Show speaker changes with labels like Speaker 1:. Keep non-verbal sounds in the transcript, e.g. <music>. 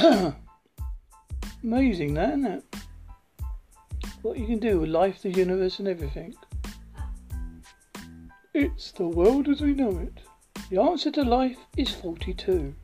Speaker 1: <coughs> Amazing that, isn't it? What you can do with life, the universe and everything. It's the world as we know it. The answer to life is 42.